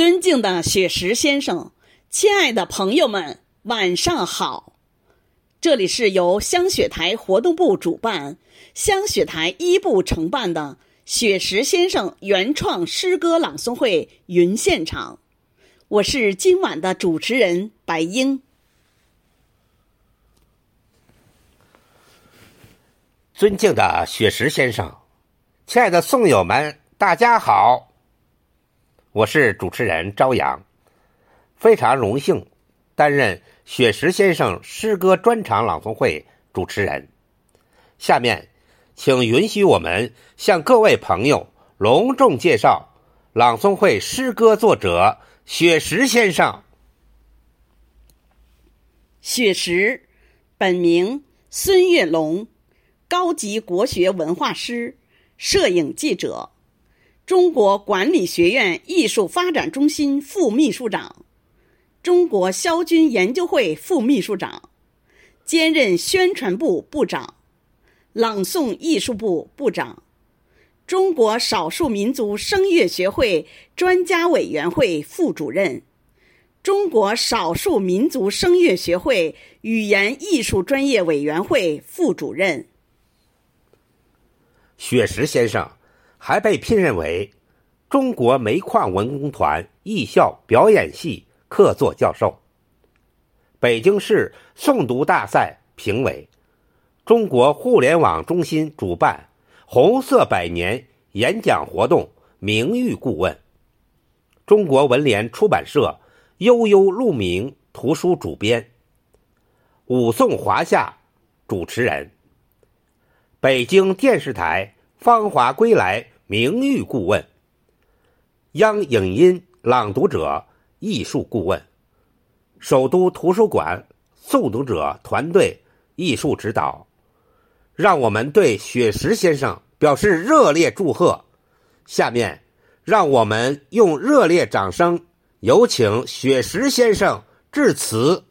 尊敬的雪石先生，亲爱的朋友们，晚上好！这里是由香雪台活动部主办、香雪台一部承办的雪石先生原创诗歌朗诵会云现场，我是今晚的主持人白英。尊敬的雪石先生，亲爱的颂友们，大家好！我是主持人朝阳，非常荣幸担任雪石先生诗歌专场朗诵会主持人。下面，请允许我们向各位朋友隆重介绍朗诵会诗歌作者雪石先生。雪石，本名孙月龙，高级国学文化师，摄影记者。中国管理学院艺术发展中心副秘书长，中国萧军研究会副秘书长，兼任宣传部部长、朗诵艺术部部长，中国少数民族声乐学会专家委员会副主任，中国少数民族声乐学会语言艺术专业委员会副主任。雪石先生。还被聘任为中国煤矿文工团艺校表演系客座教授，北京市诵读大赛评委，中国互联网中心主办“红色百年”演讲活动名誉顾问，中国文联出版社悠悠鹿鸣图书主编，武颂华夏主持人，北京电视台。芳华归来名誉顾问，央影音朗读者艺术顾问，首都图书馆诵读者团队艺术指导，让我们对雪石先生表示热烈祝贺。下面，让我们用热烈掌声有请雪石先生致辞。